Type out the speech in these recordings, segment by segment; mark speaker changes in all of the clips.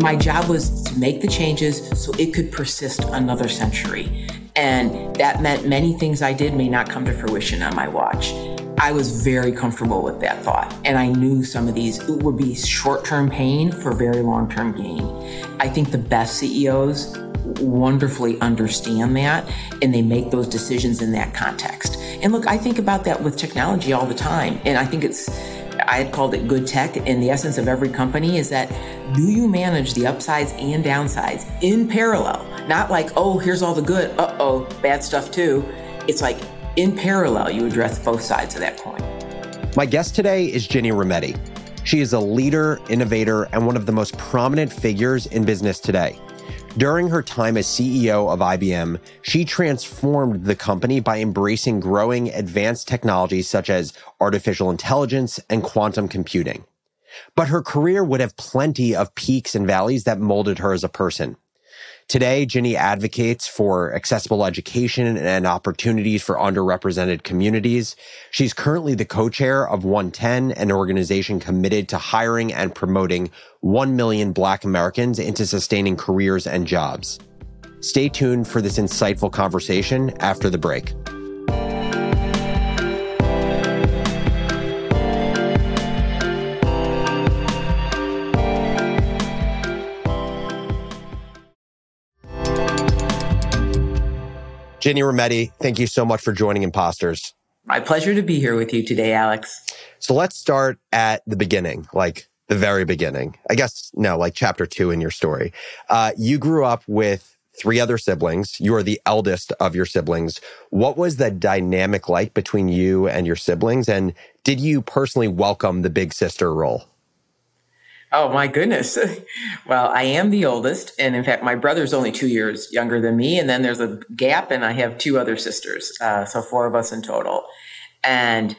Speaker 1: My job was to make the changes so it could persist another century. And that meant many things I did may not come to fruition on my watch. I was very comfortable with that thought. And I knew some of these it would be short term pain for very long term gain. I think the best CEOs wonderfully understand that and they make those decisions in that context. And look, I think about that with technology all the time. And I think it's, I had called it good tech. And the essence of every company is that do you manage the upsides and downsides in parallel? Not like, oh, here's all the good, uh oh, bad stuff too. It's like in parallel, you address both sides of that coin.
Speaker 2: My guest today is Ginni Rometty. She is a leader, innovator, and one of the most prominent figures in business today. During her time as CEO of IBM, she transformed the company by embracing growing advanced technologies such as artificial intelligence and quantum computing. But her career would have plenty of peaks and valleys that molded her as a person. Today, Ginni advocates for accessible education and opportunities for underrepresented communities. She's currently the co-chair of 110, an organization committed to hiring and promoting 1 million Black Americans into sustaining careers and jobs. Stay tuned for this insightful conversation after the break. Ginni Rometty, thank you so much for joining Imposters.
Speaker 1: My pleasure to be here with you today, Alex.
Speaker 2: So let's start at the beginning, like the very beginning. I guess, no, like chapter two in your story. Uh, you grew up with three other siblings. You are the eldest of your siblings. What was the dynamic like between you and your siblings? And did you personally welcome the big sister role?
Speaker 1: Oh my goodness. Well, I am the oldest. And in fact, my brother's only two years younger than me. And then there's a gap, and I have two other sisters. Uh, so four of us in total. And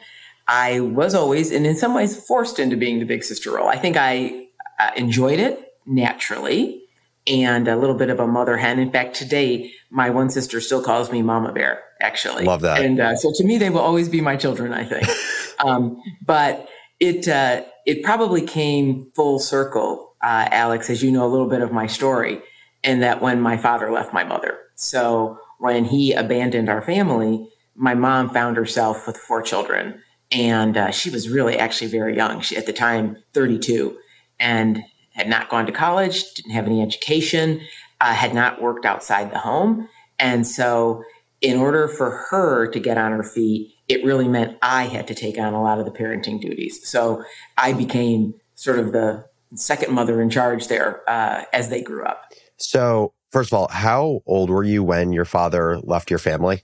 Speaker 1: I was always, and in some ways, forced into being the big sister role. I think I uh, enjoyed it naturally and a little bit of a mother hen. In fact, today, my one sister still calls me Mama Bear, actually.
Speaker 2: Love that.
Speaker 1: And uh, so to me, they will always be my children, I think. um, but it, uh, it probably came full circle, uh, Alex, as you know a little bit of my story, and that when my father left my mother. So when he abandoned our family, my mom found herself with four children, and uh, she was really actually very young. She at the time 32, and had not gone to college, didn't have any education, uh, had not worked outside the home, and so in order for her to get on her feet it really meant I had to take on a lot of the parenting duties. So I became sort of the second mother in charge there uh, as they grew up.
Speaker 2: So, first of all, how old were you when your father left your family?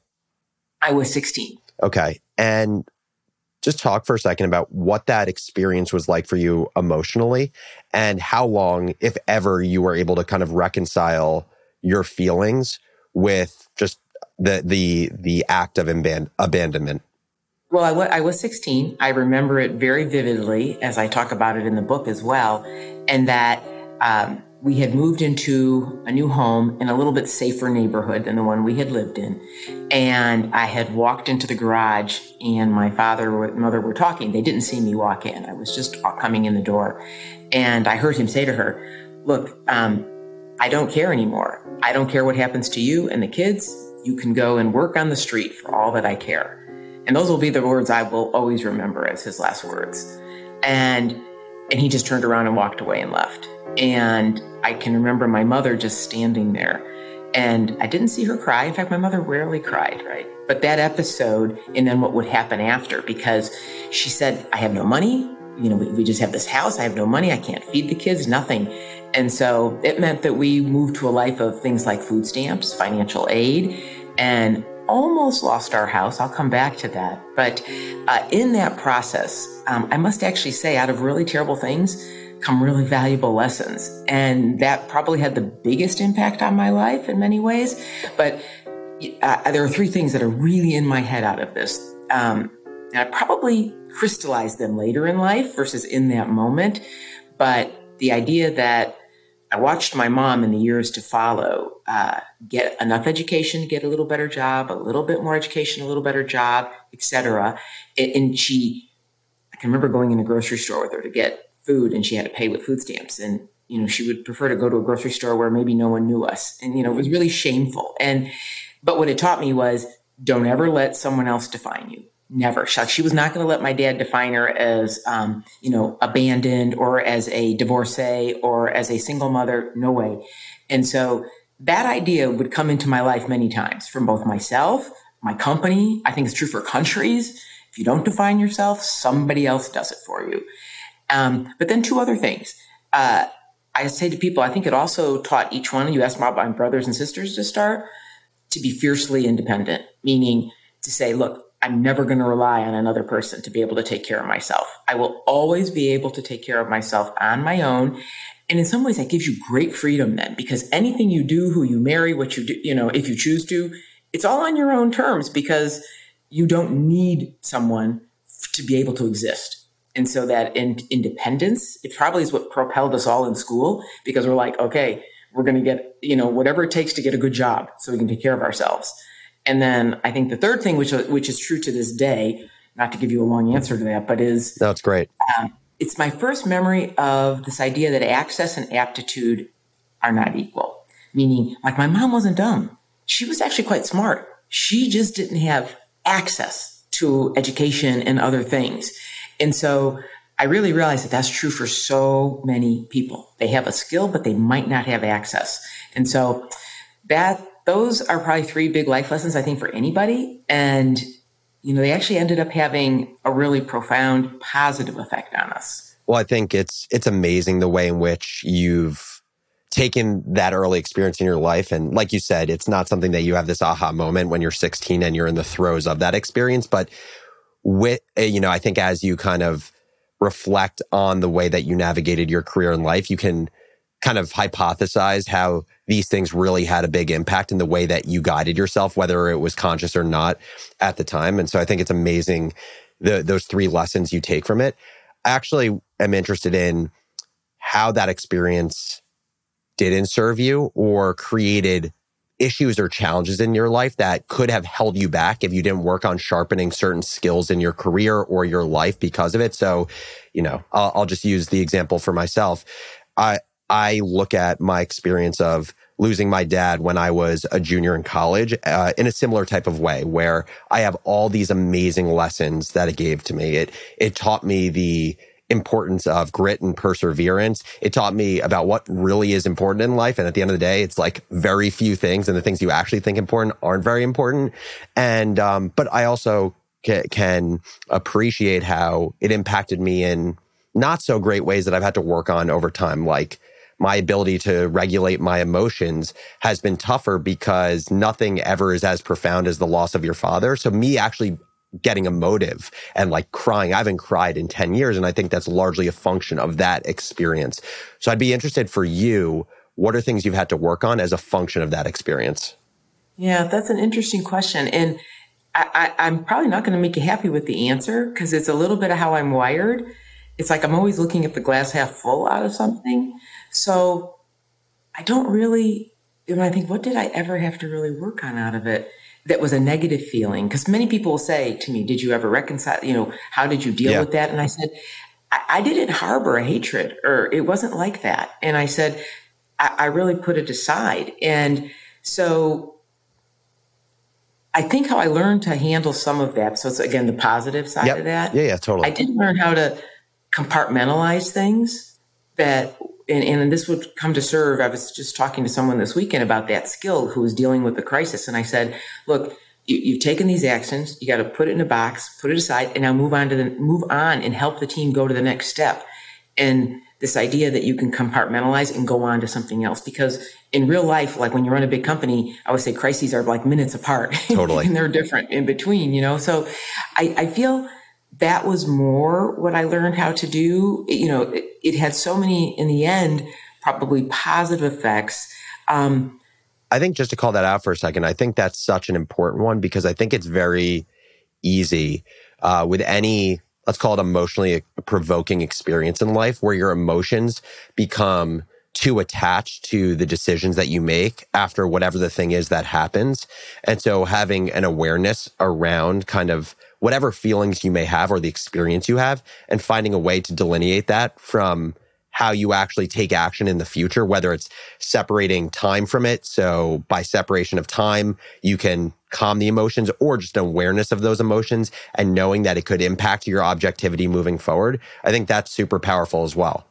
Speaker 1: I was 16.
Speaker 2: Okay. And just talk for a second about what that experience was like for you emotionally and how long, if ever, you were able to kind of reconcile your feelings with just the the the act of aban- abandonment
Speaker 1: well, I, w- I was 16. I remember it very vividly as I talk about it in the book as well. And that um, we had moved into a new home in a little bit safer neighborhood than the one we had lived in. And I had walked into the garage, and my father and mother were talking. They didn't see me walk in. I was just coming in the door. And I heard him say to her, Look, um, I don't care anymore. I don't care what happens to you and the kids. You can go and work on the street for all that I care. And those will be the words I will always remember as his last words. And and he just turned around and walked away and left. And I can remember my mother just standing there. And I didn't see her cry. In fact, my mother rarely cried, right? But that episode and then what would happen after, because she said, I have no money. You know, we, we just have this house. I have no money. I can't feed the kids, nothing. And so it meant that we moved to a life of things like food stamps, financial aid, and almost lost our house. I'll come back to that. But uh, in that process, um, I must actually say, out of really terrible things, come really valuable lessons. And that probably had the biggest impact on my life in many ways. But uh, there are three things that are really in my head out of this. Um, and I probably crystallized them later in life versus in that moment. But the idea that I watched my mom in the years to follow uh, get enough education get a little better job, a little bit more education, a little better job, etc. And, and she, I can remember going in a grocery store with her to get food, and she had to pay with food stamps. And you know, she would prefer to go to a grocery store where maybe no one knew us. And, you know, it was really shameful. And, but what it taught me was don't ever let someone else define you. Never. She was not going to let my dad define her as, um, you know, abandoned or as a divorcee or as a single mother. No way. And so that idea would come into my life many times from both myself, my company. I think it's true for countries. If you don't define yourself, somebody else does it for you. Um, but then two other things. Uh, I say to people, I think it also taught each one, of you asked my brothers and sisters to start, to be fiercely independent, meaning to say, look, I'm never going to rely on another person to be able to take care of myself. I will always be able to take care of myself on my own. And in some ways, that gives you great freedom then, because anything you do, who you marry, what you do, you know, if you choose to, it's all on your own terms because you don't need someone to be able to exist. And so that in, independence, it probably is what propelled us all in school because we're like, okay, we're going to get, you know, whatever it takes to get a good job so we can take care of ourselves. And then I think the third thing, which, which is true to this day, not to give you a long answer to that, but is
Speaker 2: that's great. Um,
Speaker 1: it's my first memory of this idea that access and aptitude are not equal. Meaning, like my mom wasn't dumb. She was actually quite smart. She just didn't have access to education and other things. And so I really realized that that's true for so many people. They have a skill, but they might not have access. And so that those are probably three big life lessons, I think, for anybody. And, you know, they actually ended up having a really profound positive effect on us.
Speaker 2: Well, I think it's it's amazing the way in which you've taken that early experience in your life. And like you said, it's not something that you have this aha moment when you're 16 and you're in the throes of that experience. But with, eh, you know, I think as you kind of reflect on the way that you navigated your career in life, you can kind of hypothesize how these things really had a big impact in the way that you guided yourself, whether it was conscious or not at the time. And so I think it's amazing the, those three lessons you take from it. I actually am interested in how that experience didn't serve you or created issues or challenges in your life that could have held you back if you didn't work on sharpening certain skills in your career or your life because of it. So, you know, I'll, I'll just use the example for myself. I, I look at my experience of losing my dad when I was a junior in college uh, in a similar type of way, where I have all these amazing lessons that it gave to me. It it taught me the importance of grit and perseverance. It taught me about what really is important in life. And at the end of the day, it's like very few things and the things you actually think important aren't very important. And, um, but I also ca- can appreciate how it impacted me in not so great ways that I've had to work on over time. Like, my ability to regulate my emotions has been tougher because nothing ever is as profound as the loss of your father. So me actually getting emotive and like crying. I haven't cried in 10 years. And I think that's largely a function of that experience. So I'd be interested for you. What are things you've had to work on as a function of that experience?
Speaker 1: Yeah, that's an interesting question. And I, am probably not going to make you happy with the answer because it's a little bit of how I'm wired. It's like I'm always looking at the glass half full out of something. So I don't really, and I think, what did I ever have to really work on out of it? that was a negative feeling because many people will say to me did you ever reconcile you know how did you deal yeah. with that and i said I, I, didn't harbor a hatred or it wasn't like that and i said I, I really put it aside and so I think how I learned to handle some of that. So it's again the positive side
Speaker 2: yep.
Speaker 1: of that.
Speaker 2: Yeah, yeah, totally.
Speaker 1: I didn't learn how to compartmentalize things that and, and this would come to serve. I was just talking to someone this weekend about that skill who was dealing with the crisis. And I said, look, you, have taken these actions, you got to put it in a box, put it aside, and now move on to the move on and help the team go to the next step. And this idea that you can compartmentalize and go on to something else. Because in real life, like when you run a big company, I would say crises are like minutes apart.
Speaker 2: Totally.
Speaker 1: and they're different in between, you know? So I, I feel that was more what I learned how to do. It, you know, it, it, had so many, in the end, probably positive effects. Um,
Speaker 2: I think just to call that out for a second, I think that's such an important one because I think it's very easy uh, with any, let's call it emotionally provoking experience in life where your emotions become too attached to the decisions that you make after whatever the thing is that happens. And so having an awareness around kind of whatever feelings you may have or the experience you have and finding a way to delineate that from how you actually take action in the future, whether it's separating time from it. So by separation of time, you can calm the emotions or just awareness of those emotions and knowing that it could impact your objectivity moving forward. I think that's super powerful as well.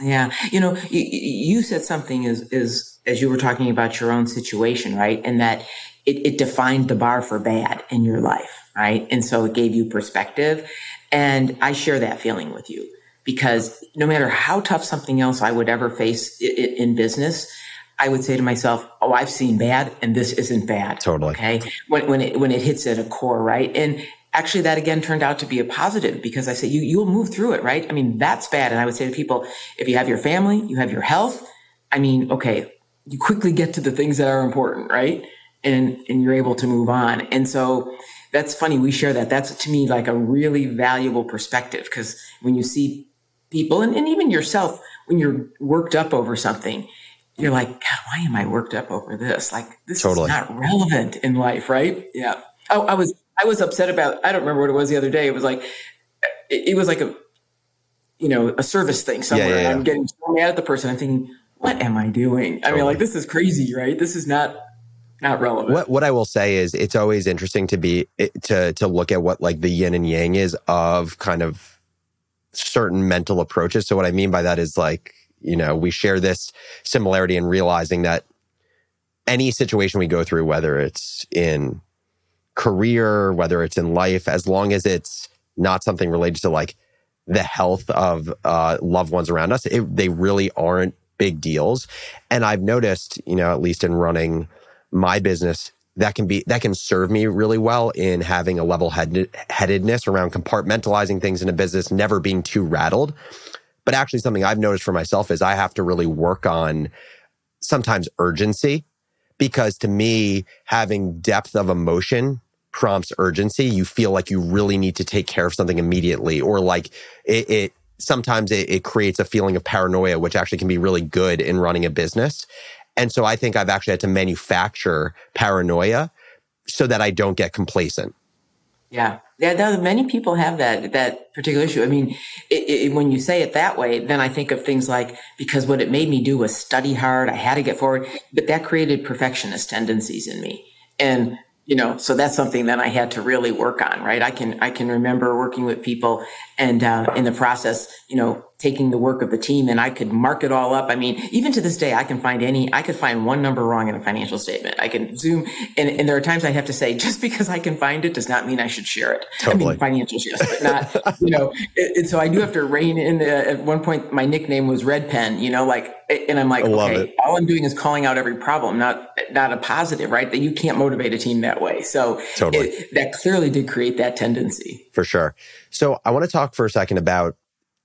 Speaker 1: Yeah. You know, you, you said something as is, as you were talking about your own situation, right? And that it, it defined the bar for bad in your life, right? And so it gave you perspective. And I share that feeling with you because no matter how tough something else I would ever face in business, I would say to myself, "Oh, I've seen bad, and this isn't bad."
Speaker 2: Totally.
Speaker 1: Okay. When when it when it hits at a core, right? And actually, that again turned out to be a positive because I said, "You you'll move through it, right?" I mean, that's bad, and I would say to people, if you have your family, you have your health. I mean, okay, you quickly get to the things that are important, right? And and you're able to move on. And so that's funny. We share that. That's to me like a really valuable perspective because when you see people and, and even yourself when you're worked up over something you're like god why am i worked up over this like this totally. is not relevant in life right yeah oh i was i was upset about i don't remember what it was the other day it was like it, it was like a you know a service thing somewhere yeah, yeah, yeah. i'm getting so mad at the person i'm thinking what am i doing i mean like this is crazy right this is not not relevant.
Speaker 2: What what I will say is it's always interesting to be to to look at what like the yin and yang is of kind of certain mental approaches. So what I mean by that is like, you know, we share this similarity in realizing that any situation we go through, whether it's in career, whether it's in life, as long as it's not something related to like the health of uh, loved ones around us, it, they really aren't big deals. And I've noticed, you know, at least in running my business, that can be that can serve me really well in having a level headedness around compartmentalizing things in a business never being too rattled but actually something i've noticed for myself is i have to really work on sometimes urgency because to me having depth of emotion prompts urgency you feel like you really need to take care of something immediately or like it, it sometimes it, it creates a feeling of paranoia which actually can be really good in running a business and so I think I've actually had to manufacture paranoia so that I don't get complacent.
Speaker 1: Yeah. Yeah, many people have that that particular issue. I mean, it, it, when you say it that way, then I think of things like because what it made me do was study hard. I had to get forward, but that created perfectionist tendencies in me, and you know, so that's something that I had to really work on. Right? I can I can remember working with people, and uh, in the process, you know, taking the work of the team and I could mark it all up. I mean, even to this day, I can find any, I could find one number wrong in a financial statement. I can zoom and, and there are times I have to say, just because I can find it does not mean I should share it.
Speaker 2: Totally.
Speaker 1: I mean, financials, yes, but not, you know, and so I do have to rein in. Uh, at one point, my nickname was Red Pen, you know, like, and I'm like, okay, it. all I'm doing is calling out every problem, not, not a positive, right? That you can't motivate a team that way. So
Speaker 2: totally.
Speaker 1: It, that clearly did create that tendency.
Speaker 2: For sure. So I want to talk for a second about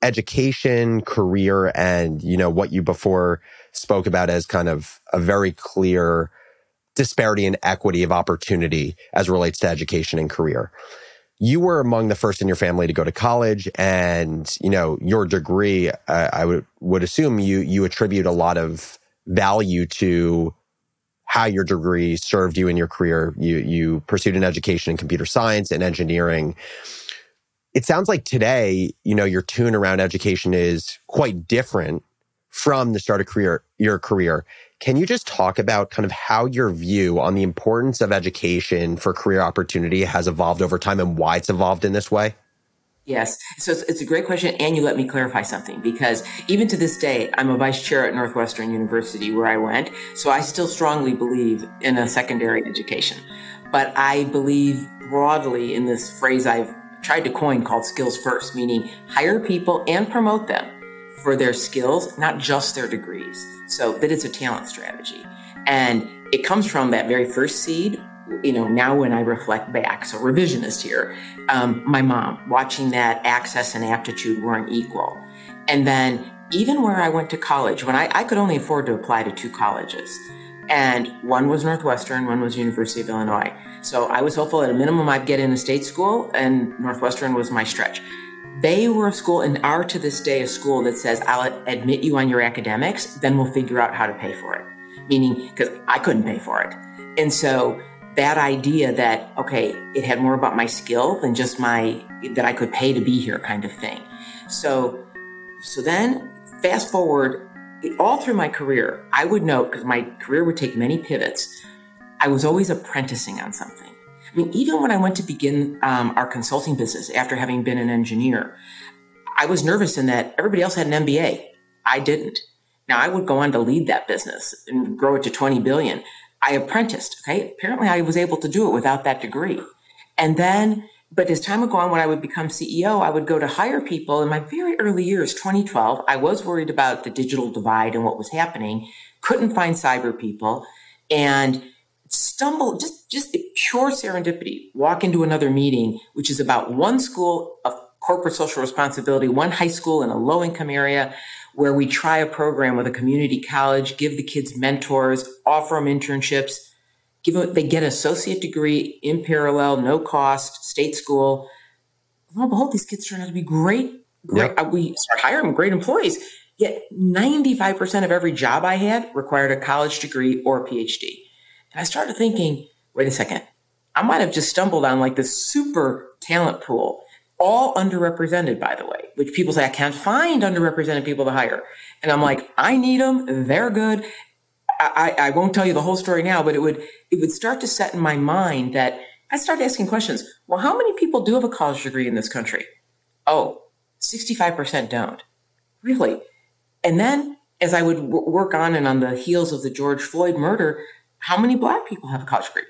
Speaker 2: education, career, and you know what you before spoke about as kind of a very clear disparity and equity of opportunity as relates to education and career. You were among the first in your family to go to college, and you know your degree. I would would assume you you attribute a lot of value to how your degree served you in your career. You you pursued an education in computer science and engineering it sounds like today, you know, your tune around education is quite different from the start of career, your career. Can you just talk about kind of how your view on the importance of education for career opportunity has evolved over time and why it's evolved in this way?
Speaker 1: Yes. So it's, it's, a great question. And you let me clarify something because even to this day, I'm a vice chair at Northwestern University where I went. So I still strongly believe in a secondary education. But I believe broadly in this phrase I've tried to coin called skills first, meaning hire people and promote them for their skills, not just their degrees. So that it's a talent strategy. And it comes from that very first seed. You know, now when I reflect back, so revisionist here, um, my mom watching that access and aptitude weren't equal. And then even where I went to college, when I, I could only afford to apply to two colleges, and one was Northwestern, one was University of Illinois. So I was hopeful at a minimum I'd get in a state school, and Northwestern was my stretch. They were a school and are to this day a school that says, I'll admit you on your academics, then we'll figure out how to pay for it. Meaning, because I couldn't pay for it. And so that idea that, okay, it had more about my skill than just my, that I could pay to be here kind of thing. So So then, fast forward all through my career, I would note because my career would take many pivots, I was always apprenticing on something. I mean, even when I went to begin um, our consulting business after having been an engineer, I was nervous in that everybody else had an MBA. I didn't. Now I would go on to lead that business and grow it to 20 billion. I apprenticed. Okay. Apparently I was able to do it without that degree. And then, but as time would go on, when I would become CEO, I would go to hire people in my very early years, 2012. I was worried about the digital divide and what was happening, couldn't find cyber people and stumble just, just pure serendipity, walk into another meeting, which is about one school of corporate social responsibility, one high school in a low income area where we try a program with a community college, give the kids mentors, offer them internships, give them, they get an associate degree in parallel, no cost, state school. Lo and behold, these kids turn out to be great. Great. Yep. We start hiring great employees. Yet 95% of every job I had required a college degree or a PhD. And I started thinking, wait a second, I might have just stumbled on like this super talent pool all underrepresented, by the way, which people say, I can't find underrepresented people to hire. And I'm like, I need them. They're good. I, I, won't tell you the whole story now, but it would, it would start to set in my mind that I started asking questions. Well, how many people do have a college degree in this country? Oh, 65% don't. Really? And then as I would w- work on and on the heels of the George Floyd murder, how many black people have a college degree?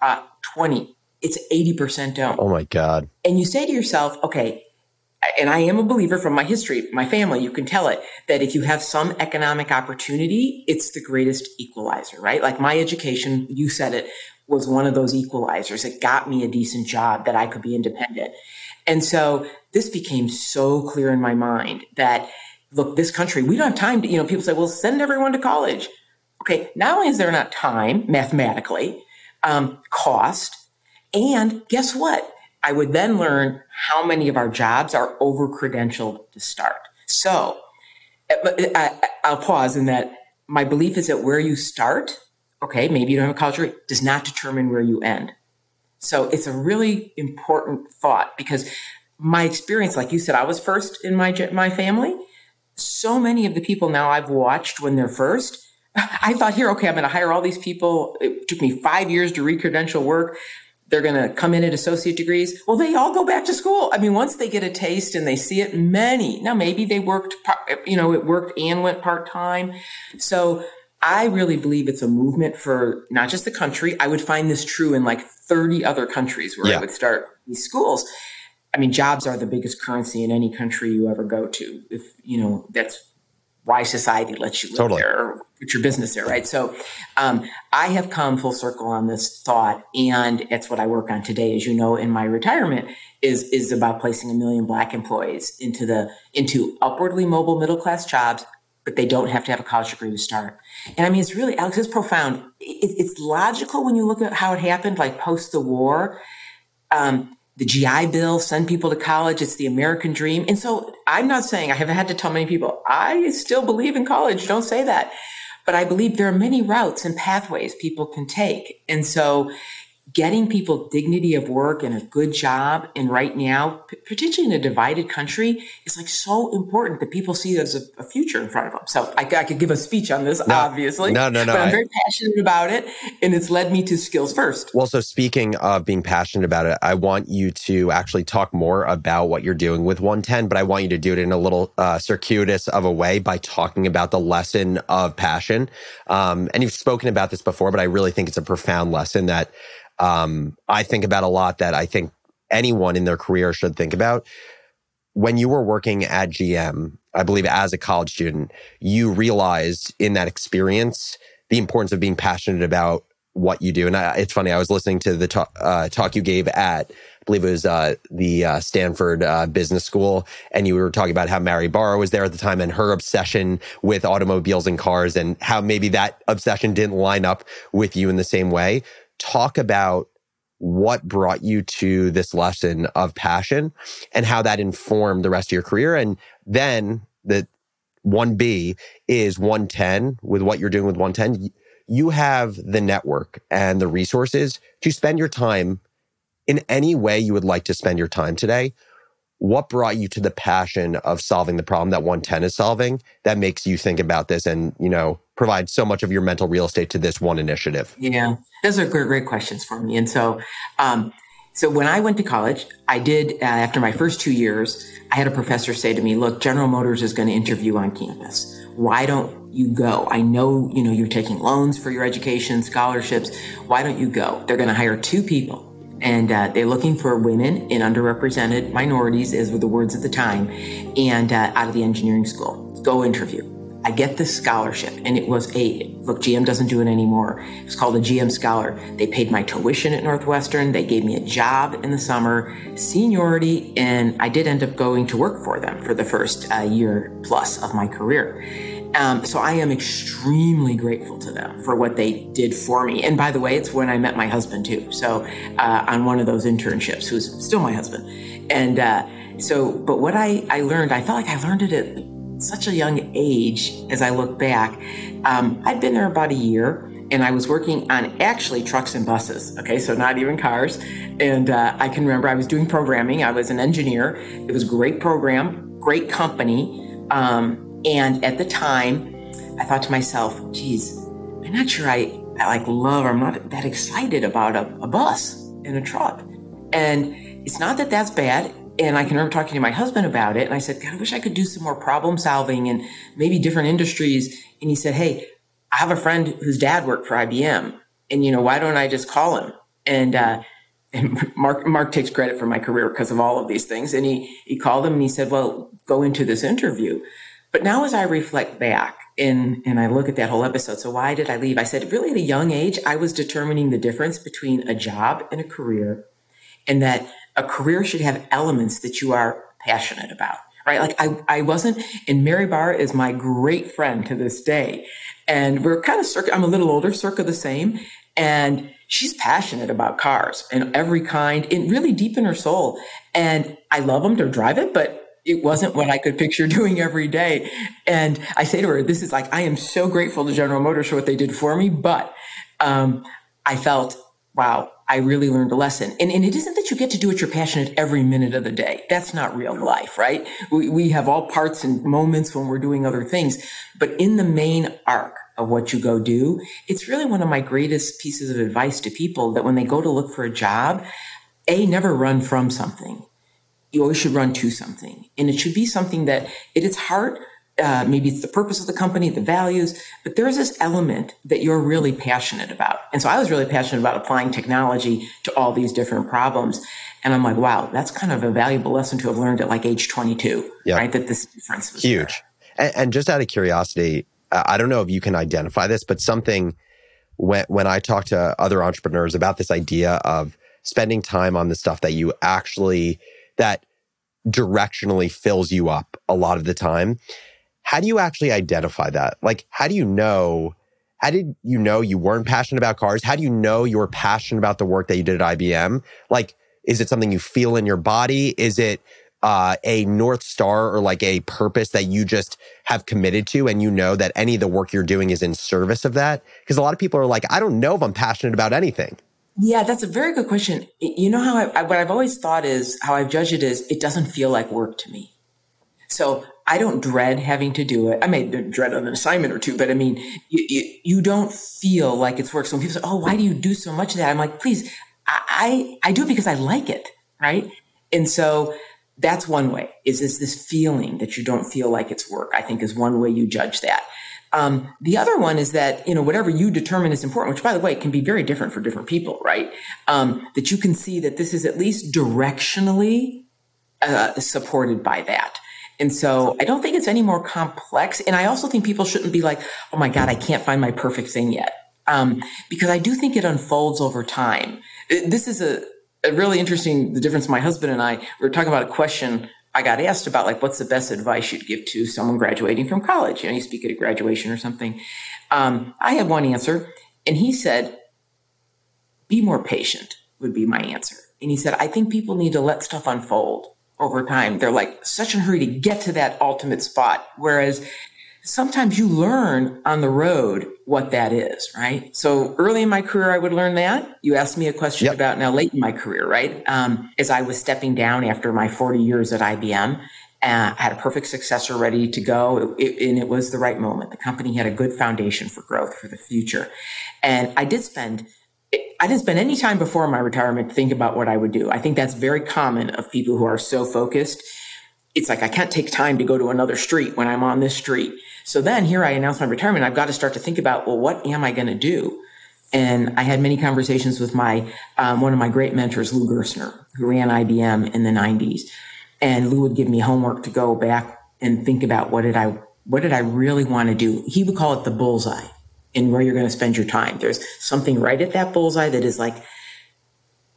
Speaker 1: Uh, 20 it's 80% don't.
Speaker 2: Oh my God.
Speaker 1: And you say to yourself, okay, and I am a believer from my history, my family, you can tell it that if you have some economic opportunity, it's the greatest equalizer, right? Like my education, you said it, was one of those equalizers. It got me a decent job that I could be independent. And so this became so clear in my mind that, look, this country, we don't have time to, you know, people say, well, send everyone to college. Okay, not only is there not time mathematically, um, cost, and guess what? I would then learn how many of our jobs are over credentialed to start. So I, will pause in that my belief is that where you start, okay, maybe you don't have a college degree, does not determine where you end. So it's a really important thought because my experience, like you said, I was first in my my family. So many of the people now I've watched when they're first, I thought here, okay, I'm going to hire all these people. It took me five years to re-credential work they're going to come in at associate degrees. Well, they all go back to school. I mean, once they get a taste and they see it, many now maybe they worked, you know, it worked and went part time. So I really believe it's a movement for not just the country. I would find this true in like 30 other countries where yeah. I would start these schools. I mean, jobs are the biggest currency in any country you ever go to. If you know, that's why society lets you live totally. there or put your business there, right? So um, I have come full circle on this thought, and it's what I work on today, as you know, in my retirement is is about placing a million black employees into the into upwardly mobile middle class jobs, but they don't have to have a college degree to start. And I mean, it's really Alex, it's profound. It, it's logical when you look at how it happened, like post the war. Um, the GI Bill, send people to college. It's the American dream. And so I'm not saying I haven't had to tell many people, I still believe in college. Don't say that. But I believe there are many routes and pathways people can take. And so getting people dignity of work and a good job and right now particularly in a divided country is like so important that people see there's a, a future in front of them. So I, I, could give a speech on this no, obviously
Speaker 2: no no no
Speaker 1: but i'm very passionate about it and it's led me to skills first.
Speaker 2: Well so speaking of being passionate about it i want you to actually talk more about what you're doing with 110 but i want you to do it in a little uh, circuitous of a way by talking about the lesson of passion. Um, and you've spoken about this before but i really think it's a profound lesson that um, I think about a lot that I think anyone in their career should think about. When you were working at GM, I believe as a college student, you realized in that experience the importance of being passionate about what you do. And I, it's funny, I was listening to the talk, uh, talk you gave at, I believe it was uh, the uh, Stanford uh, Business School, and you were talking about how Mary Barra was there at the time and her obsession with automobiles and cars, and how maybe that obsession didn't line up with you in the same way talk about what brought you to this lesson of passion and how that informed the rest of your career. And then the 1B is 110 with what you're doing with 110. You have the network and the resources to spend your time in any way you would like to spend your time today. What brought you to the passion of solving the problem that 110 is solving that makes you think about this and, you know, provide so much of your mental real estate to this one initiative?
Speaker 1: Yeah, those are great, great questions for me. And so, um, so when I went to college, I did, uh, after my first two years, I had a professor say to me, look, General Motors is going to interview on campus. Why don't you go? I know, you know, you're taking loans for your education, scholarships. Why don't you go? They're going to hire two people and uh, they're looking for women and underrepresented minorities, as were the words at the time, and uh, out of the engineering school. Go interview. I get this scholarship, and it was a look. GM doesn't do it anymore. It's called a GM Scholar. They paid my tuition at Northwestern. They gave me a job in the summer, seniority, and I did end up going to work for them for the first uh, year plus of my career. Um, so I am extremely grateful to them for what they did for me. And by the way, it's when I met my husband too. So uh, on one of those internships, who's still my husband. And uh, so, but what I, I learned, I felt like I learned it at such a young age as I look back. Um, I'd been there about a year and I was working on actually trucks and buses. Okay, so not even cars. And uh, I can remember I was doing programming. I was an engineer. It was a great program, great company. Um, and at the time, I thought to myself, geez, I'm not sure I, I like love or I'm not that excited about a, a bus and a truck. And it's not that that's bad. And I can remember talking to my husband about it. And I said, God, I wish I could do some more problem solving and maybe different industries. And he said, Hey, I have a friend whose dad worked for IBM. And, you know, why don't I just call him? And, uh, and Mark, Mark takes credit for my career because of all of these things. And he, he called him and he said, well, go into this interview. But now as I reflect back and, and I look at that whole episode, so why did I leave? I said, really at a young age, I was determining the difference between a job and a career and that a career should have elements that you are passionate about, right? Like I, I wasn't, and Mary Barr is my great friend to this day. And we're kind of circa, I'm a little older, circa the same. And she's passionate about cars and every kind and really deep in her soul. And I love them to drive it, but it wasn't what I could picture doing every day. And I say to her, this is like, I am so grateful to General Motors for what they did for me. But um, I felt, wow, I really learned a lesson. And, and it isn't that you get to do what you're passionate every minute of the day. That's not real life, right? We, we have all parts and moments when we're doing other things. But in the main arc of what you go do, it's really one of my greatest pieces of advice to people that when they go to look for a job, A, never run from something you always should run to something. And it should be something that at its heart, uh, maybe it's the purpose of the company, the values, but there's this element that you're really passionate about. And so I was really passionate about applying technology to all these different problems. And I'm like, wow, that's kind of a valuable lesson to have learned at like age 22, yep. right? That this difference was
Speaker 2: huge. And, and, just out of curiosity, I don't know if you can identify this, but something when, when I talk to other entrepreneurs about this idea of spending time on the stuff that you actually that directionally fills you up a lot of the time. How do you actually identify that? Like, how do you know? How did you know you weren't passionate about cars? How do you know you were passionate about the work that you did at IBM? Like, is it something you feel in your body? Is it uh, a North Star or like a purpose that you just have committed to and you know that any of the work you're doing is in service of that? Because a lot of people are like, I don't know if I'm passionate about anything.
Speaker 1: Yeah, that's a very good question. You know how I, what I've always thought is how I've judged it is it doesn't feel like work to me. So I don't dread having to do it. I may dread an assignment or two, but I mean, you, you, you don't feel like it's work. So when people say, "Oh, why do you do so much of that?" I'm like, "Please, I I, I do it because I like it, right?" And so that's one way. Is is this feeling that you don't feel like it's work? I think is one way you judge that. Um, the other one is that, you know, whatever you determine is important, which by the way, can be very different for different people, right? Um, that you can see that this is at least directionally uh, supported by that. And so I don't think it's any more complex. And I also think people shouldn't be like, oh my God, I can't find my perfect thing yet. Um, because I do think it unfolds over time. This is a, a really interesting, the difference my husband and I, we were talking about a question I got asked about like what's the best advice you'd give to someone graduating from college. You know, you speak at a graduation or something. Um, I had one answer, and he said, "Be more patient." Would be my answer. And he said, "I think people need to let stuff unfold over time. They're like such a hurry to get to that ultimate spot, whereas." Sometimes you learn on the road what that is, right? So early in my career, I would learn that. You asked me a question yep. about now late in my career, right? Um, as I was stepping down after my 40 years at IBM, uh, had a perfect successor ready to go, it, and it was the right moment. The company had a good foundation for growth for the future, and I did spend. I didn't spend any time before my retirement to think about what I would do. I think that's very common of people who are so focused it's like I can't take time to go to another street when I'm on this street. So then here I announce my retirement. I've got to start to think about, well, what am I going to do? And I had many conversations with my um, one of my great mentors, Lou Gerstner, who ran IBM in the 90s. And Lou would give me homework to go back and think about what did I what did I really want to do? He would call it the bullseye and where you're going to spend your time. There's something right at that bullseye that is like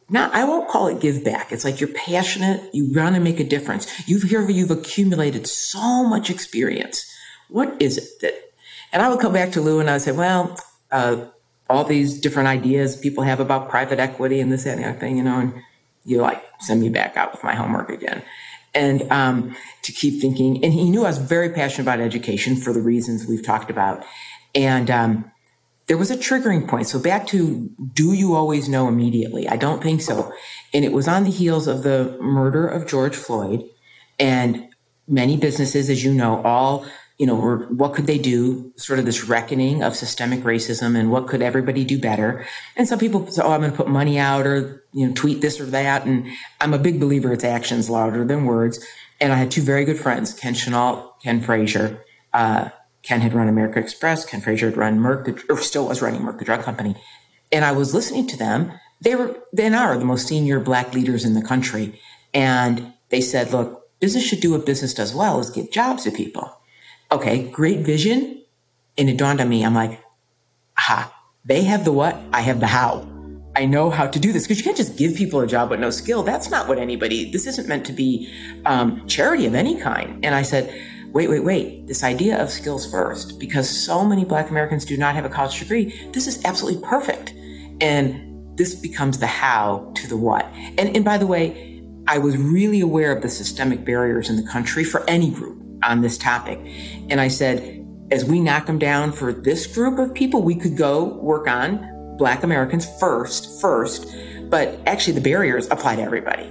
Speaker 1: not I won't call it give back. It's like you're passionate, you want to make a difference. You've here you've accumulated so much experience. What is it that and I would come back to Lou and I would say, well, uh, all these different ideas people have about private equity and this and that thing, you know, and you like send me back out with my homework again. And um, to keep thinking, and he knew I was very passionate about education for the reasons we've talked about. And um, there was a triggering point. So back to do you always know immediately? I don't think so. And it was on the heels of the murder of George Floyd and many businesses, as you know, all, you know, what could they do? Sort of this reckoning of systemic racism and what could everybody do better? And some people say, oh, I'm going to put money out or, you know, tweet this or that. And I'm a big believer it's actions louder than words. And I had two very good friends, Ken Chenault, Ken Frazier, uh, Ken had run America Express. Ken Frazier had run Merck, or still was running Merck, the drug company. And I was listening to them. They were, they are the most senior black leaders in the country. And they said, look, business should do what business does well is give jobs to people. Okay, great vision. And it dawned on me, I'm like, ha, they have the what, I have the how. I know how to do this because you can't just give people a job with no skill. That's not what anybody, this isn't meant to be um, charity of any kind. And I said, wait, wait, wait, this idea of skills first, because so many Black Americans do not have a college degree, this is absolutely perfect. And this becomes the how to the what. And, and by the way, I was really aware of the systemic barriers in the country for any group on this topic. And I said, as we knock them down for this group of people, we could go work on Black Americans first, first. But actually, the barriers apply to everybody.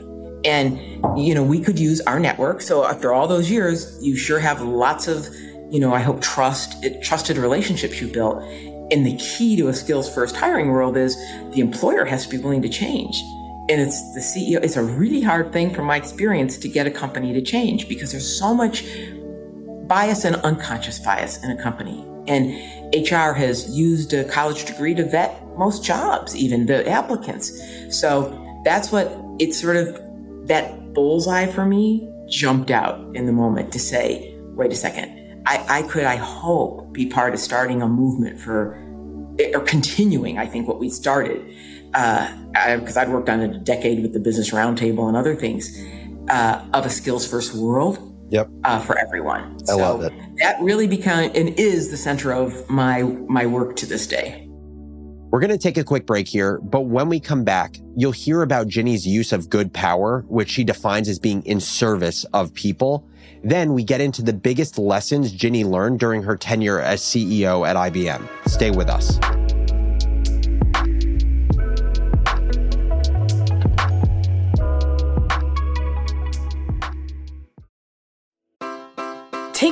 Speaker 1: And, you know, we could use our network. So after all those years, you sure have lots of, you know, I hope trust, trusted relationships you built. And the key to a skills first hiring world is the employer has to be willing to change. And it's the CEO, it's a really hard thing from my experience to get a company to change because there's so much bias and unconscious bias in a company. And HR has used a college degree to vet most jobs, even the applicants. So that's what it's sort of that bullseye for me jumped out in the moment to say, wait a second, I, I could, I hope, be part of starting a movement for, or continuing, I think, what we started. Because uh, I'd worked on it a decade with the Business Roundtable and other things uh, of a skills first world.
Speaker 2: Yep.
Speaker 1: Uh, for everyone.
Speaker 2: I so love it.
Speaker 1: That really became and is the center of my my work to this day.
Speaker 2: We're going to take a quick break here, but when we come back, you'll hear about Ginni's use of good power, which she defines as being in service of people. Then we get into the biggest lessons Ginni learned during her tenure as CEO at IBM. Stay with us.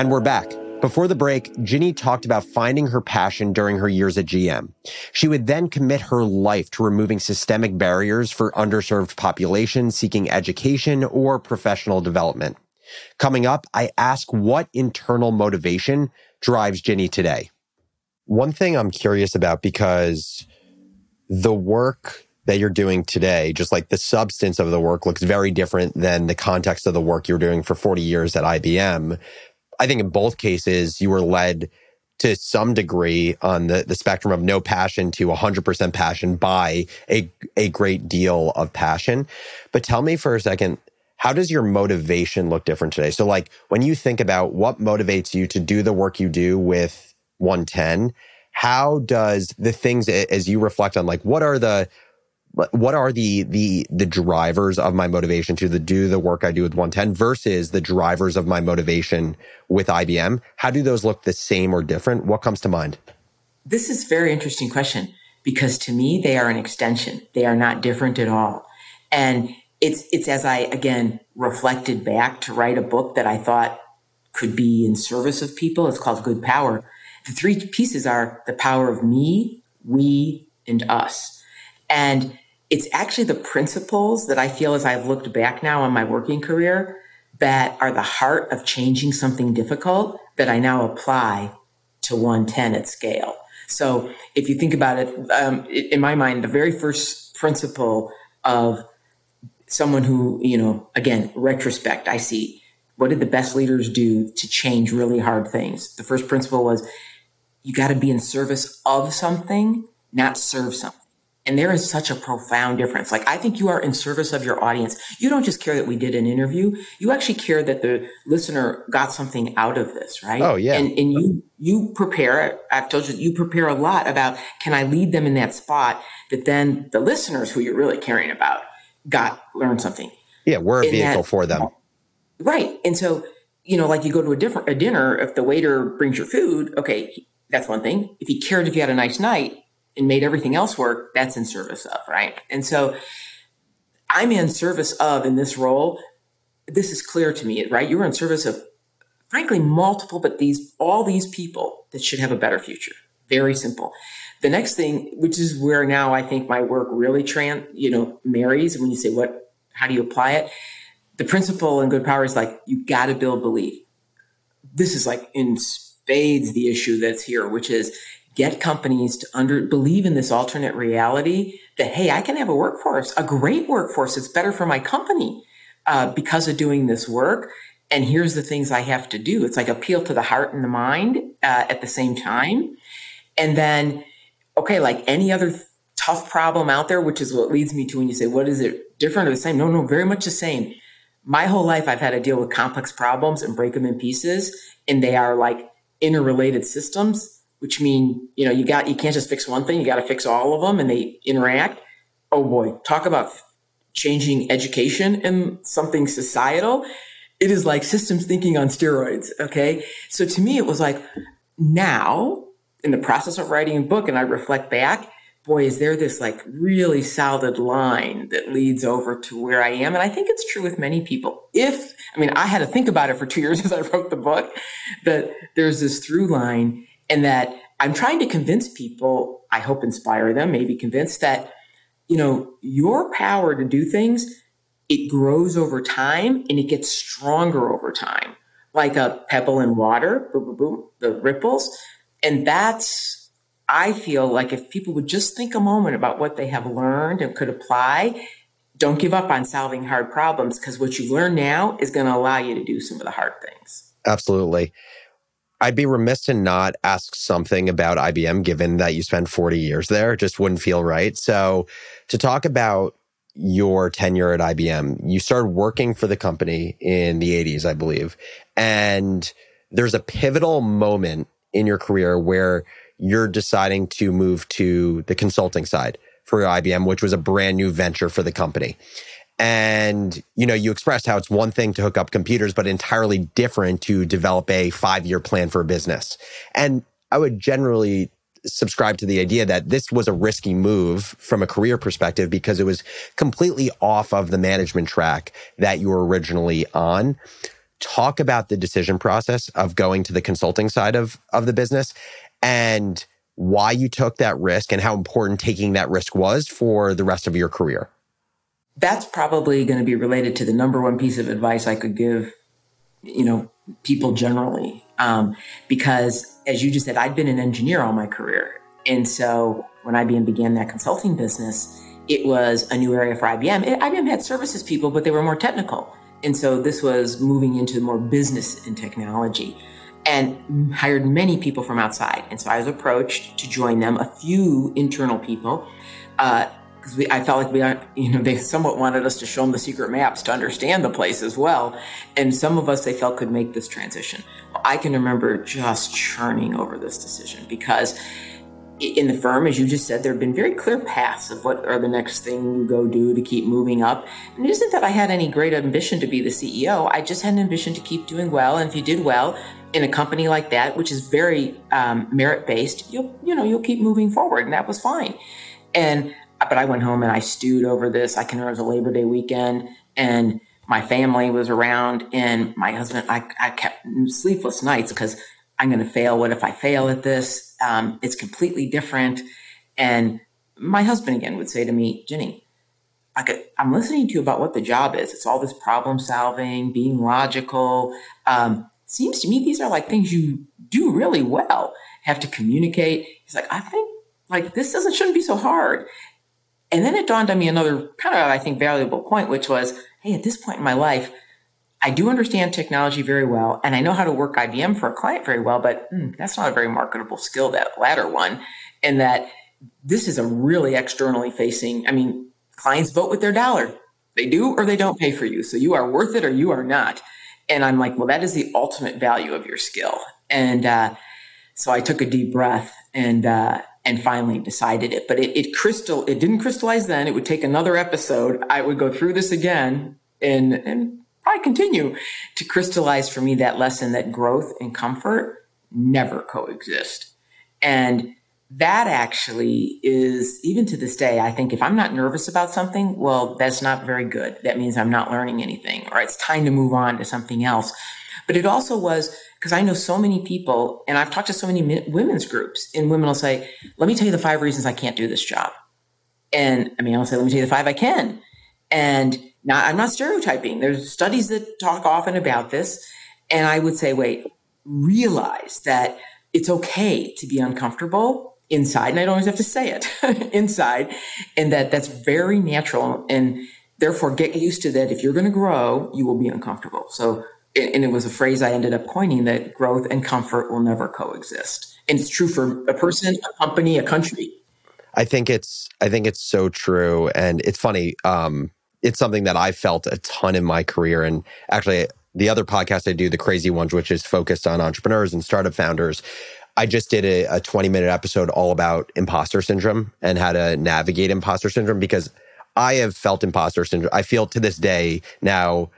Speaker 2: And we're back. Before the break, Ginni talked about finding her passion during her years at GM. She would then commit her life to removing systemic barriers for underserved populations seeking education or professional development. Coming up, I ask what internal motivation drives Ginni today. One thing I'm curious about because the work that you're doing today, just like the substance of the work looks very different than the context of the work you were doing for 40 years at IBM. I think in both cases, you were led to some degree on the, the spectrum of no passion to 100% passion by a, a great deal of passion. But tell me for a second, how does your motivation look different today? So, like, when you think about what motivates you to do the work you do with 110, how does the things as you reflect on, like, what are the what are the the the drivers of my motivation to the do the work I do with OneTen versus the drivers of my motivation with IBM? How do those look the same or different? What comes to mind?
Speaker 1: This is a very interesting question because to me they are an extension. They are not different at all. And it's it's as I again reflected back to write a book that I thought could be in service of people. It's called Good Power. The three pieces are the power of me, we, and us. And it's actually the principles that I feel as I've looked back now on my working career that are the heart of changing something difficult that I now apply to OneTen at scale. So if you think about it, um, in my mind, the very first principle of someone who, you know, again, retrospect, I see what did the best leaders do to change really hard things? The first principle was you got to be in service of something, not serve something. And there is such a profound difference. Like, I think you are in service of your audience. You don't just care that we did an interview. You actually care that the listener got something out of this, right?
Speaker 2: Oh, yeah.
Speaker 1: And, and you, you prepare, I've told you, you prepare a lot about, can I lead them in that spot that then the listeners who you're really caring about got, learned something.
Speaker 2: Yeah. We're a vehicle that, for them.
Speaker 1: Right. And so, you know, like you go to a different, a dinner, if the waiter brings your food, okay, that's one thing. If he cared if you had a nice night, and made everything else work, that's in service of, right? And so I'm in service of in this role. This is clear to me, right? You're in service of, frankly, multiple, but these, all these people that should have a better future. Very simple. The next thing, which is where now I think my work really trans, you know, marries when you say what, how do you apply it? The principle in good power is like, you got to build belief. This is like in spades the issue that's here, which is get companies to under believe in this alternate reality that hey i can have a workforce a great workforce it's better for my company uh, because of doing this work. And here's the things i have to do. It's like appeal to the heart and the mind uh, at the same time. And then okay like any other tough problem out there which is what leads me to when you say what is it different or the same? No no very much the same. My whole life i've had to deal with complex problems and break them in pieces. And they are like interrelated systems which mean you know you got you can't just fix one thing you got to fix all of them and they interact. Oh boy talk about changing education and something societal. It is like systems thinking on steroids okay? So to me it was like now in the process of writing a book and i reflect back boy is there this like really solid line that leads over to where i am? And i think it's true with many people. If i mean i had to think about it for two years as i wrote the book that there's this through line and that I'm trying to convince people, I hope inspire them, maybe convince that, you know, your power to do things, it grows over time and it gets stronger over time, like a pebble in water, boom, boom, boom, the ripples. And that's, I feel like if people would just think a moment about what they have learned and could apply, don't give up on solving hard problems because what you learn now is going to allow you to do some of the hard things.
Speaker 2: Absolutely. I'd be remiss to not ask something about IBM, given that you spent 40 years there. Just wouldn't feel right. So, to talk about your tenure at IBM, you started working for the company in the 80s, I believe. And there's a pivotal moment in your career where you're deciding to move to the consulting side for IBM, which was a brand new venture for the company and you know you expressed how it's one thing to hook up computers but entirely different to develop a 5 year plan for a business. And i would generally subscribe to the idea that this was a risky move from a career perspective because it was completely off of the management track that you were originally on. Talk about the decision process of going to the consulting side of of the business and why you took that risk and how important taking that risk was for the rest of your career
Speaker 1: that's probably going to be related to the number one piece of advice I could give, you know, people generally. Um, because as you just said, I'd been an engineer all my career. And so when IBM began that consulting business, it was a new area for IBM. It, IBM had services people, but they were more technical. And so this was moving into more business and technology and hired many people from outside. And so I was approached to join them, a few internal people, because uh, I felt like we, you know, they somewhat wanted us to show them the secret maps to understand the place as well. And some of us they felt could make this transition. I can remember just churning over this decision because in the firm, as you just said, there have been very clear paths of what are the next thing you go do to keep moving up. And it isn't that I had any great ambition to be the CEO. I just had an ambition to keep doing well. And if you did well in a company like that, which is very um, merit based, you'll you know you'll keep moving forward, and that was fine. And but I went home and I stewed over this. I can remember it was a Labor Day weekend, and my family was around, and my husband. I, I kept sleepless nights because I'm going to fail. What if I fail at this? Um, it's completely different. And my husband again would say to me, Ginni, I could, I'm listening to you about what the job is. It's all this problem solving, being logical. Um, seems to me these are like things you do really well. Have to communicate. He's like, I think like this doesn't shouldn't be so hard. And then it dawned on me another kind of I think valuable point, which was, hey, at this point in my life, I do understand technology very well, and I know how to work IBM for a client very well, but hmm, that's not a very marketable skill, that latter one. And that this is a really externally facing, I mean, clients vote with their dollar. They do or they don't pay for you. So you are worth it or you are not. And I'm like, well, that is the ultimate value of your skill. And uh, so I took a deep breath and uh, and finally decided it. But it, it crystal it didn't crystallize then. It would take another episode. I would go through this again and and probably continue to crystallize for me that lesson that growth and comfort never coexist. And that actually is, even to this day, I think if I'm not nervous about something, well, that's not very good. That means I'm not learning anything, or it's time to move on to something else. But it also was because I know so many people, and I've talked to so many women's groups, and women will say, Let me tell you the five reasons I can't do this job. And I mean, I'll say, Let me tell you the five I can. And I'm not stereotyping. There's studies that talk often about this. And I would say, wait, realize that it's okay to be uncomfortable inside. And I don't always have to say it inside. And that that's very natural. And therefore, get used to that. If you're going to grow, you will be uncomfortable. So, and it was a phrase I ended up coining that growth and comfort will never coexist. And it's true for a person, a company, a country.
Speaker 2: I think it's I think it's so true, and it's funny. Um, it's something that I felt a ton in my career. And actually, the other podcast I do, the crazy ones, which is focused on entrepreneurs and startup founders, I just did a, a 20 minute episode all about imposter syndrome and how to navigate imposter syndrome because I have felt imposter syndrome. I feel to this day now,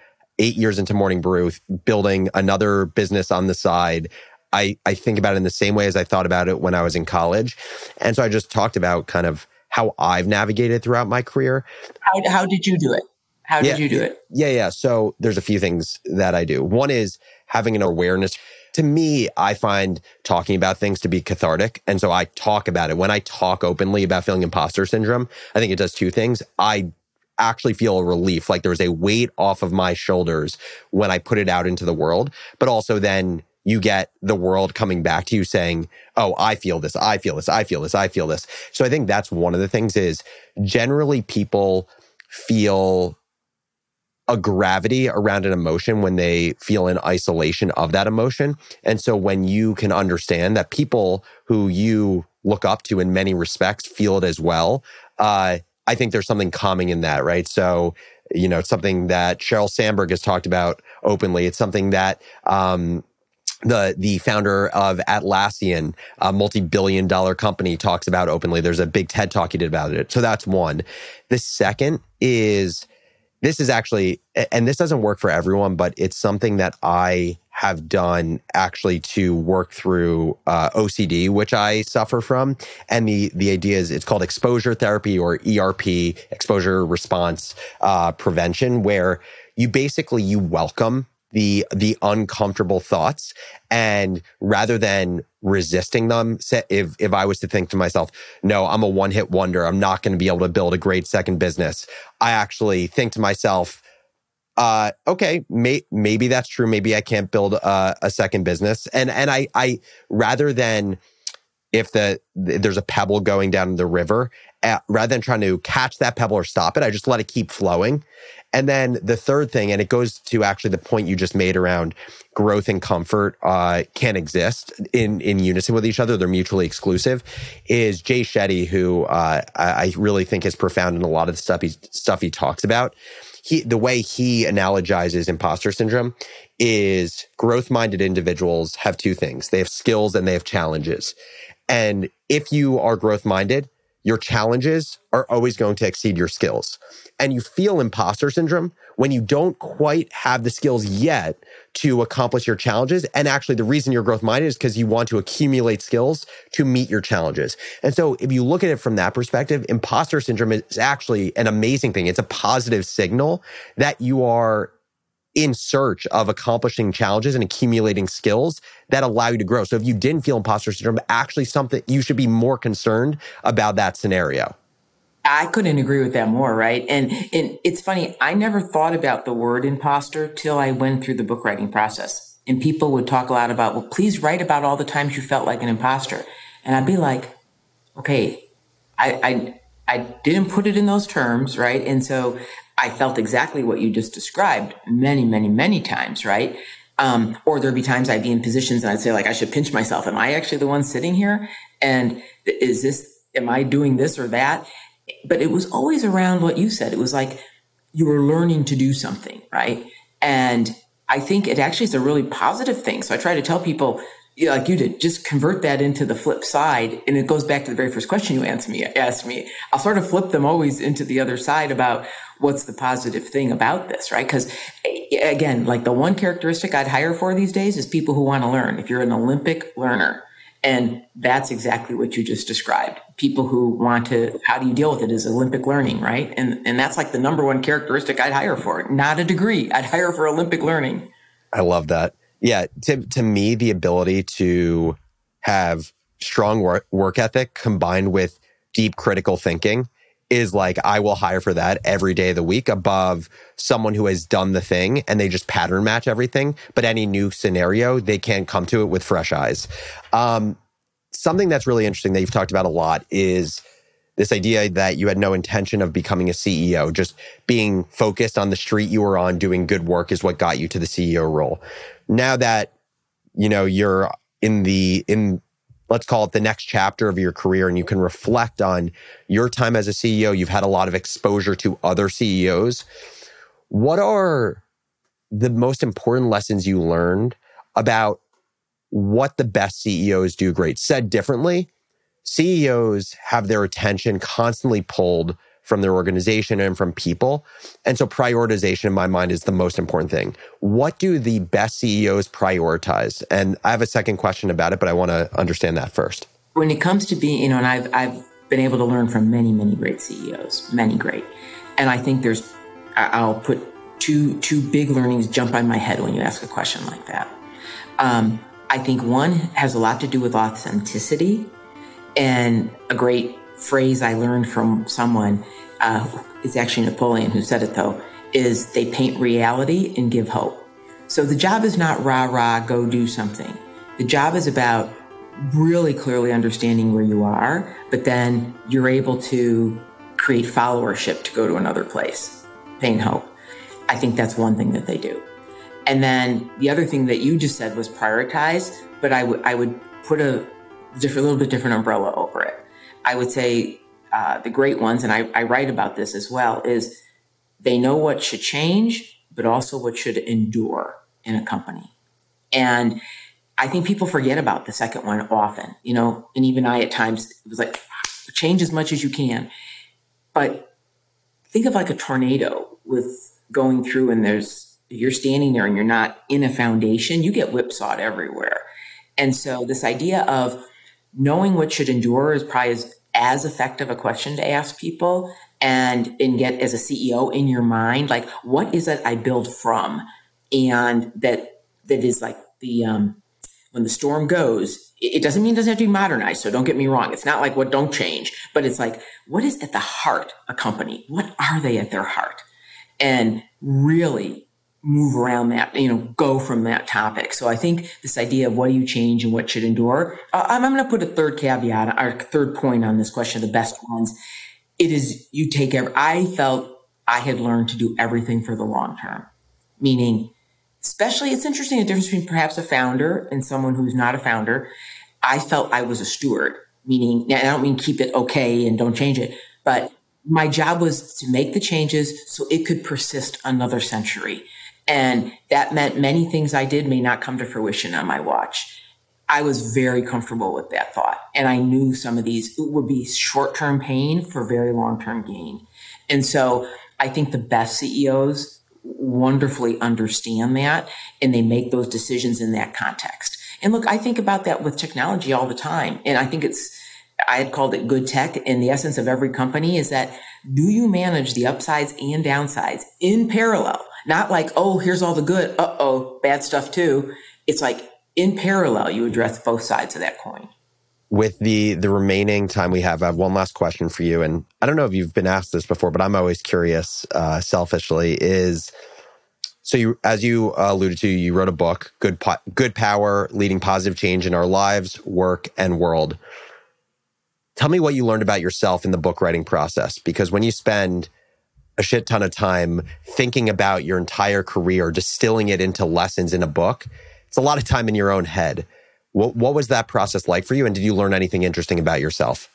Speaker 2: eight years into Morning Brew, building another business on the side. I, I think about it in the same way as I thought about it when I was in college. And so I just talked about kind of how I've navigated throughout my career.
Speaker 1: How, how did you do it? How did
Speaker 2: yeah,
Speaker 1: you do it?
Speaker 2: Yeah, yeah. So there's a few things that I do. One is having an awareness. To me, I find talking about things to be cathartic. And so I talk about it. When I talk openly about feeling imposter syndrome, I think it does two things. I actually feel a relief, like there's a weight off of my shoulders when I put it out into the world, but also then you get the world coming back to you saying, Oh, I feel this, I feel this, I feel this, I feel this. So I think that's one of the things is generally people feel a gravity around an emotion when they feel in isolation of that emotion. And so when you can understand that people who you look up to in many respects feel it as well, uh, I think there's something calming in that, right? So, you know, it's something that Sheryl Sandberg has talked about openly. It's something that, um, the the founder of Atlassian, a multi-billion dollar company, talks about openly. There's a big TED talk he did about it. So that's one. The second is this is actually, and this doesn't work for everyone, but it's something that I have done actually to work through uh, OCD, which I suffer from. And the the idea is it's called exposure therapy or ERP, exposure response uh, prevention, where you basically you welcome the the uncomfortable thoughts. And rather than resisting them if if I was to think to myself no I'm a one hit wonder. I'm not going to be able to build a great second business. I actually think to myself uh okay may, maybe that's true. Maybe I can't build a, a second business. And and I I rather than if the there's a pebble going down the river at, rather than trying to catch that pebble or stop it, I just let it keep flowing. And then the third thing, and it goes to actually the point you just made around growth and comfort uh, can exist in in unison with each other. They're mutually exclusive. Is Jay Shetty, who uh, I really think is profound in a lot of the stuff he stuff he talks about. He the way he analogizes imposter syndrome is growth minded individuals have two things: they have skills and they have challenges. And if you are growth minded, your challenges are always going to exceed your skills. And you feel imposter syndrome when you don't quite have the skills yet to accomplish your challenges. And actually, the reason you're growth minded is because you want to accumulate skills to meet your challenges. And so, if you look at it from that perspective, imposter syndrome is actually an amazing thing. It's a positive signal that you are in search of accomplishing challenges and accumulating skills that allow you to grow. So if you didn't feel imposter syndrome, actually something you should be more concerned about that scenario.
Speaker 1: I couldn't agree with that more, right? And and it's funny, I never thought about the word imposter till I went through the book writing process. And people would talk a lot about, well, please write about all the times you felt like an imposter. And I'd be like, okay, I I I didn't put it in those terms, right? And so I felt exactly what you just described many, many, many times, right? Um, or there'd be times I'd be in positions and I'd say, like, I should pinch myself. Am I actually the one sitting here? And is this, am I doing this or that? But it was always around what you said. It was like you were learning to do something, right? And I think it actually is a really positive thing. So I try to tell people, you know, like you did, just convert that into the flip side. And it goes back to the very first question you asked me, asked me. I'll sort of flip them always into the other side about what's the positive thing about this, right? Because eh, again, like the one characteristic I'd hire for these days is people who want to learn. If you're an Olympic learner, and that's exactly what you just described. People who want to, how do you deal with it is Olympic learning, right? And, and that's like the number one characteristic I'd hire for, not a degree. I'd hire for Olympic learning.
Speaker 2: I love that yeah, to, to me, the ability to have strong work, work ethic combined with deep critical thinking is like I will hire for that every day of the week above someone who has done the thing and they just pattern match everything. But any new scenario, they can't come to it with fresh eyes. Um, something that's really interesting that you've talked about a lot is this idea that you had no intention of becoming a CEO, just being focused on the street you were on, doing good work is what got you to the CEO role. Now that you know you're in the in let's call it the next chapter of your career and you can reflect on your time as a CEO you've had a lot of exposure to other CEOs what are the most important lessons you learned about what the best CEOs do great? Said differently CEOs have their attention constantly pulled from their organization and from people. And so prioritization in my mind is the most important thing. What do the best CEOs prioritize? And I have a second question about it, but I want to understand that first.
Speaker 1: When it comes to being, you know, and I've, I've been able to learn from many, many great CEOs, many great. And I think there's, I'll put two, two big learnings jump on my head when you ask a question like that. Um, I think one has a lot to do with authenticity and a great phrase I learned from someone, uh, it's actually Napoleon who said it though, is they paint reality and give hope. So the job is not rah rah, go do something. The job is about really clearly understanding where you are, but then you're able to create followership to go to another place, paint hope. I think that's one thing that they do. And then the other thing that you just said was prioritize, but I would I would put a different, a little bit different umbrella over it. I would say uh, the great ones, and I, I write about this as well, is they know what should change, but also what should endure in a company. And I think people forget about the second one often, you know, and even I at times it was like change as much as you can. But think of like a tornado with going through and there's you're standing there and you're not in a foundation, you get whipsawed everywhere. And so this idea of knowing what should endure is probably as, as effective a question to ask people and and get as a CEO in your mind, like what is it I build from? And that that is like the um when the storm goes, it doesn't mean it doesn't have to be modernized. So don't get me wrong. It's not like what don't change, but it's like what is at the heart a company? What are they at their heart? And really move around that, you know, go from that topic. So I think this idea of what do you change and what should endure, uh, I'm, I'm going to put a third caveat, our third point on this question, the best ones. it is, you take every, I felt I had learned to do everything for the long term, meaning, especially it's interesting the difference between perhaps a founder and someone who's not a founder. I felt I was a steward, meaning, I don't mean keep it okay and don't change it, but my job was to make the changes so it could persist another century. And that meant many things I did may not come to fruition on my watch. I was very comfortable with that thought. And I knew some of these would be short term pain for very long term gain. And so I think the best CEOs wonderfully understand that and they make those decisions in that context. And look, I think about that with technology all the time. And I think it's, I had called it good tech. And the essence of every company is that do you manage the upsides and downsides in parallel? Not like, oh, here's all the good. Uh oh, bad stuff too. It's like in parallel, you address both sides of that coin.
Speaker 2: With the the remaining time we have, I have one last question for you. And I don't know if you've been asked this before, but I'm always curious, uh, selfishly, is so you, as you alluded to, you wrote a book, "Good po- Good Power: Leading Positive Change in Our Lives, Work, and World." Tell me what you learned about yourself in the book writing process, because when you spend a shit ton of time thinking about your entire career, distilling it into lessons in a book. It's a lot of time in your own head. What, what was that process like for you? And did you learn anything interesting about yourself?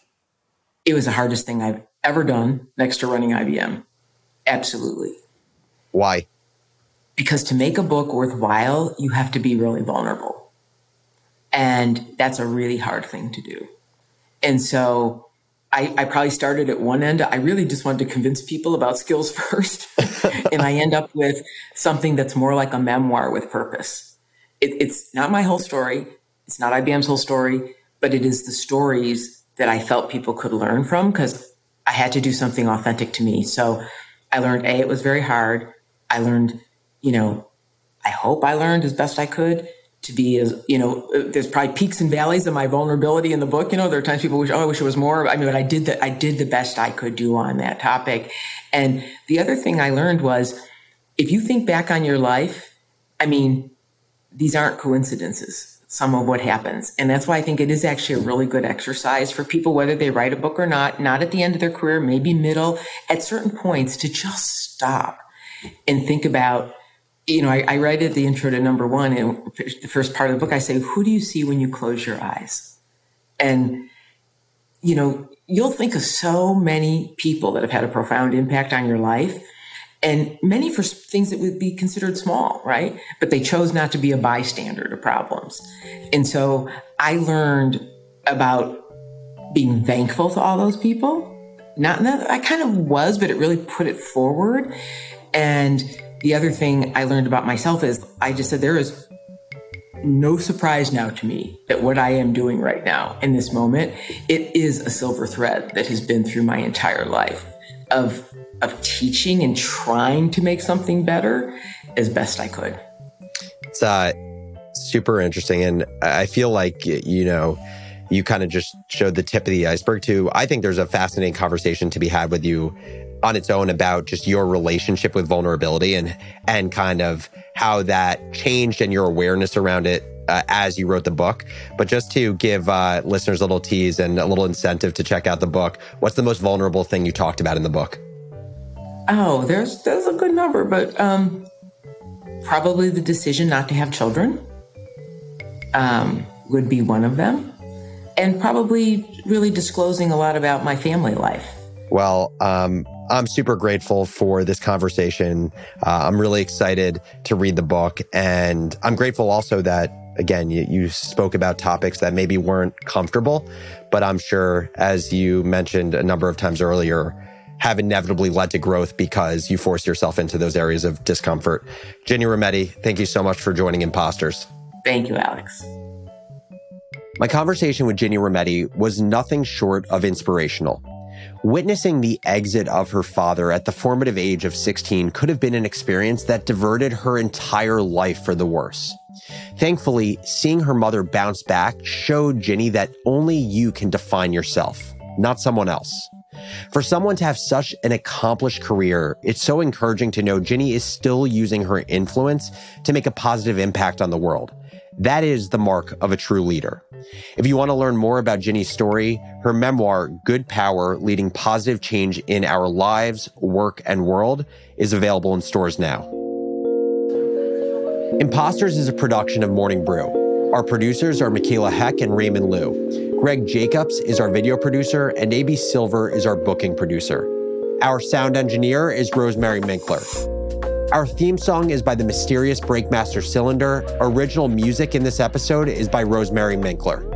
Speaker 1: It was the hardest thing I've ever done next to running IBM. Absolutely.
Speaker 2: Why?
Speaker 1: Because to make a book worthwhile, you have to be really vulnerable. And that's a really hard thing to do. And so I, I, probably started at one end. I really just wanted to convince people about skills first. and I end up with something that's more like a memoir with purpose. It, it's not my whole story. It's not IBM's whole story, but it is the stories that I felt people could learn from because I had to do something authentic to me. So I learned A, it was very hard. I learned, you know, I hope I learned as best I could to be as you know uh, there's probably peaks and valleys of my vulnerability in the book. You know there are times people wish oh i wish it was more. I mean but i did that i did the best i could do on that topic. And the other thing i learned was if you think back on your life i mean these aren't coincidences some of what happens. And that's why i think it is actually a really good exercise for people whether they write a book or not not at the end of their career maybe middle at certain points to just stop and think about you know, I, I, write at the intro to number one, and the first part of the book, I say, "Who do you see when you close your eyes?" And you know, you'll think of so many people that have had a profound impact on your life, and many for things that would be considered small, right? But they chose not to be a bystander to problems, and so I learned about being thankful to all those people. Not that I kind of was, but it really put it forward, and the other thing I learned about myself is I just said there is no surprise now to me that what I am doing right now in this moment, it is a silver thread that has been through my entire life of of teaching and trying to make something better as best I could.
Speaker 2: It's uh, super interesting, and I feel like you know you kind of just showed the tip of the iceberg too. I think there's a fascinating conversation to be had with you on its own about just your relationship with vulnerability and and kind of how that changed and your awareness around it uh, as you wrote the book. But just to give uh, listeners a little tease and a little incentive to check out the book, what's the most vulnerable thing you talked about in the book?
Speaker 1: Oh, there's there's a good number, but um, probably the decision not to have children um, would be one of them, and probably really disclosing a lot about my family life.
Speaker 2: Well, um, I'm super grateful for this conversation. Uh, I'm really excited to read the book. And I'm grateful also that, again, you, you, spoke about topics that maybe weren't comfortable, but I'm sure, as you mentioned a number of times earlier, have inevitably led to growth because you force yourself into those areas of discomfort. Ginni Rometty, thank you so much for joining Imposters.
Speaker 1: Thank you, Alex.
Speaker 2: My conversation with Ginni Rometty was nothing short of inspirational. Witnessing the exit of her father at the formative age of 16 could have been an experience that diverted her entire life for the worse. Thankfully, seeing her mother bounce back showed Ginni that only you can define yourself, not someone else. For someone to have such an accomplished career, it's so encouraging to know Ginni is still using her influence to make a positive impact on the world. That is the mark of a true leader. If you want to learn more about Ginni's story, her memoir, Good Power Leading Positive Change in Our Lives, Work, and World, is available in stores now. Imposters is a production of Morning Brew. Our producers are Michaela Heck and Raymond Liu. Greg Jacobs is our video producer, and AB Silver is our booking producer. Our sound engineer is Rosemary Minkler. Our theme song is by the mysterious Breakmaster Cylinder. Original music in this episode is by Rosemary Minkler.